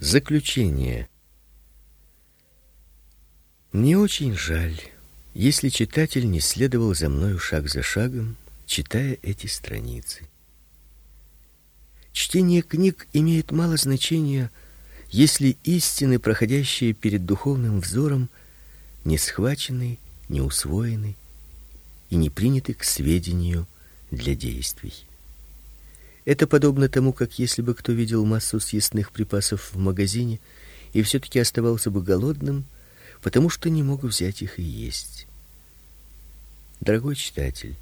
Заключение. Мне очень жаль, если читатель не следовал за мною шаг за шагом, читая эти страницы. Чтение книг имеет мало значения, если истины, проходящие перед духовным взором, не схвачены, не усвоены и не приняты к сведению для действий. Это подобно тому, как если бы кто видел массу съестных припасов в магазине и все таки оставался бы голодным, потому что не мог взять их и есть. Дорогой читатель,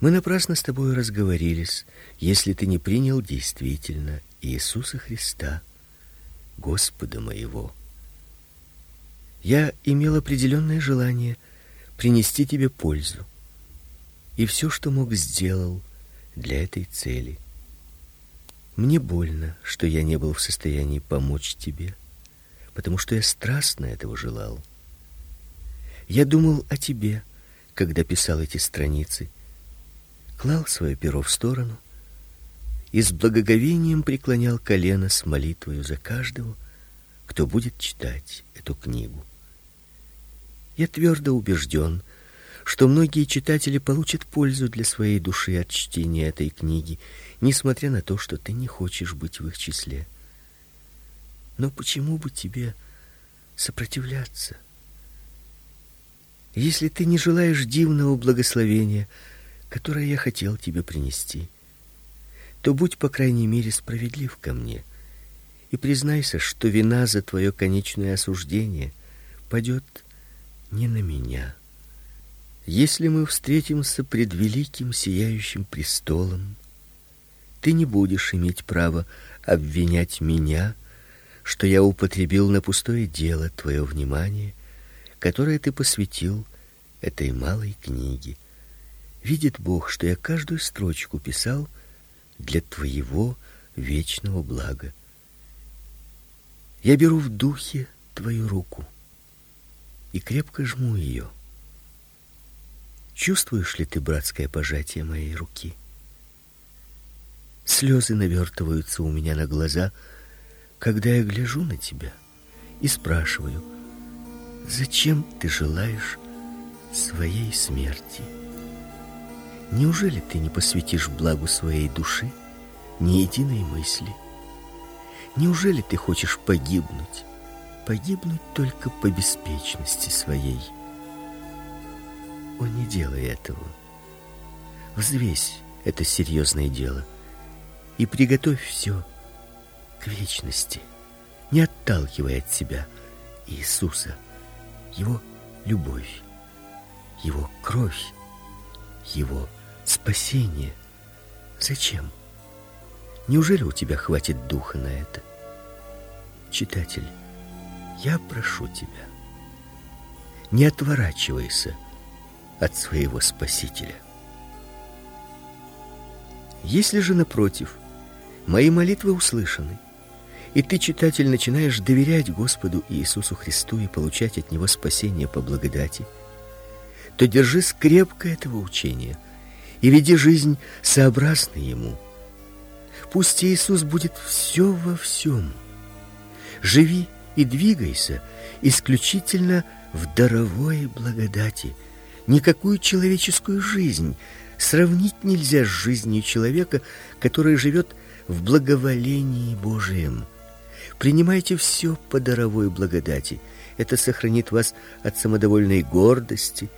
мы напрасно с тобой разговорились, если ты не принял действительно Иисуса Христа, Господа моего. Я имел определенное желание принести тебе пользу. И все, что мог, сделал для этой цели. Мне больно, что я не был в состоянии помочь тебе, потому что я страстно этого желал. Я думал о тебе, когда писал эти страницы, клал свое перо в сторону и с благоговением преклонял колено с молитвой за каждого, кто будет читать эту книгу. Я твердо убежден, что многие читатели получат пользу для своей души от чтения этой книги, несмотря на то, что ты не хочешь быть в их числе. Но почему бы тебе сопротивляться? Если ты не желаешь дивного благословения, которое я хотел тебе принести, то будь, по крайней мере, справедлив ко мне и признайся, что вина за твое конечное осуждение падет не на меня, если мы встретимся пред великим сияющим престолом, ты не будешь иметь права обвинять меня, что я употребил на пустое дело твое внимание, которое ты посвятил этой малой книге. Видит Бог, что я каждую строчку писал для твоего вечного блага. Я беру в духе твою руку и крепко жму ее. Чувствуешь ли ты братское пожатие моей руки? Слезы навертываются у меня на глаза, когда я гляжу на тебя и спрашиваю: "Зачем ты желаешь своей смерти? Неужели ты не посвятишь благу своей души ни единой мысли? Неужели ты хочешь погибнуть? Погибнуть только по беспечности своей?" О, не делай этого. Взвесь это серьезное дело и приготовь все к вечности, не отталкивая от себя Иисуса, его любовь, его кровь, его спасение. Зачем? Неужели у тебя хватит духа на это? Читатель, я прошу тебя, не отворачивайся от своего Спасителя. Если же напротив, мои молитвы услышаны, и ты, читатель, начинаешь доверять Господу Иисусу Христу и получать от него спасение по благодати, то держись крепко этого учения и веди жизнь сообразно ему. Пусть Иисус будет все во всем. Живи и двигайся исключительно в даровой благодати – Никакую человеческую жизнь сравнить нельзя с жизнью человека, который живет в благоволении Божием. Принимайте все по даровой благодати. Это сохранит вас от самодовольной гордости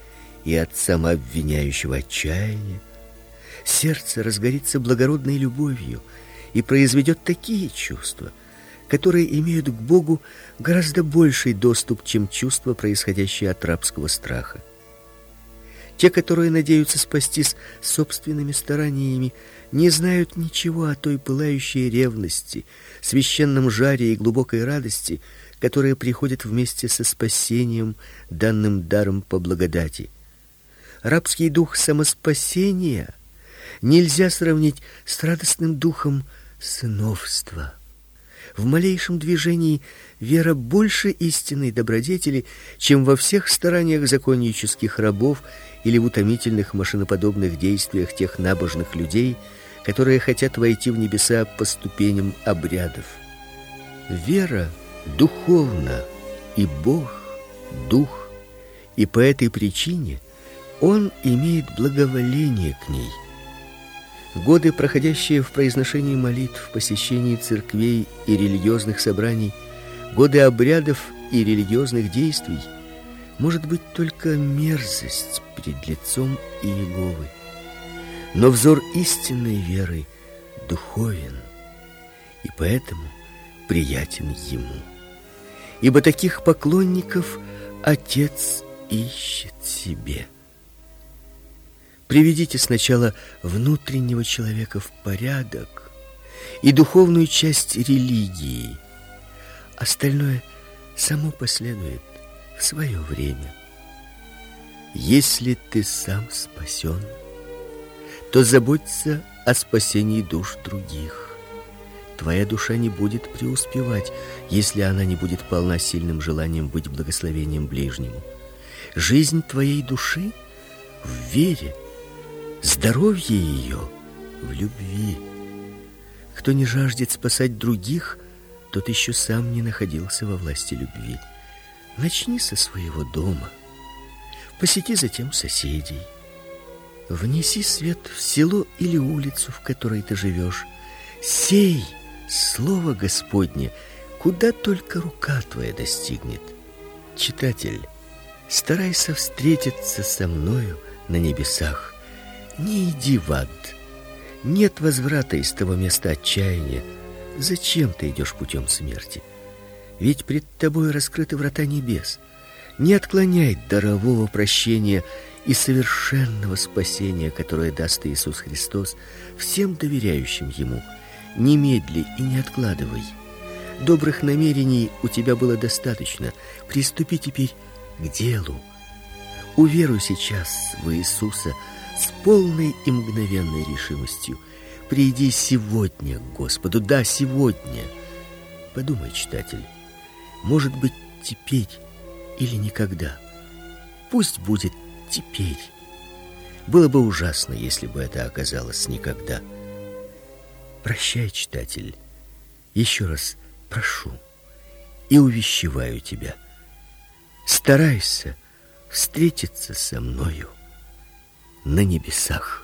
и от самообвиняющего отчаяния. Сердце разгорится благородной любовью и произведет такие чувства, которые имеют к Богу гораздо больший доступ, чем чувства, происходящие от рабского страха. Те, которые надеются спастись собственными стараниями, не знают ничего о той пылающей ревности, священном жаре и глубокой радости, которая приходит вместе со спасением, данным даром по благодати. Рабский дух самоспасения нельзя сравнить с радостным духом сыновства. В малейшем движении вера больше истинной добродетели, чем во всех стараниях законнических рабов или в утомительных машиноподобных действиях тех набожных людей, которые хотят войти в небеса по ступеням обрядов. Вера духовна, и Бог дух, и по этой причине он имеет благоволение к ней. Годы, проходящие в произношении молитв, посещении церквей и религиозных собраний, годы обрядов и религиозных действий, может быть только мерзость перед лицом Иеговы. Но взор истинной веры духовен, и поэтому приятен ему. Ибо таких поклонников Отец ищет себе. Приведите сначала внутреннего человека в порядок и духовную часть религии. Остальное само последует в свое время. Если ты сам спасен, то заботься о спасении душ других. Твоя душа не будет преуспевать, если она не будет полна сильным желанием быть благословением ближнему. Жизнь твоей души в вере, здоровье ее в любви. Кто не жаждет спасать других, тот еще сам не находился во власти любви. Начни со своего дома. Посети затем соседей. Внеси свет в село или улицу, в которой ты живешь. Сей слово Господне, куда только рука твоя достигнет. Читатель, старайся встретиться со мною на небесах. Не иди в ад. Нет возврата из того места отчаяния. Зачем ты идешь путем смерти? Ведь пред тобой раскрыты врата небес. Не отклоняй дарового прощения и совершенного спасения, которое даст Иисус Христос всем доверяющим Ему. Немедли и не откладывай. Добрых намерений у тебя было достаточно. Приступи теперь к делу. Уверуй сейчас в Иисуса с полной и мгновенной решимостью. Приди сегодня к Господу, да, сегодня. Подумай, читатель, может быть, теперь или никогда. Пусть будет теперь. Было бы ужасно, если бы это оказалось никогда. Прощай, читатель. Еще раз прошу и увещеваю тебя. Старайся встретиться со мною на небесах.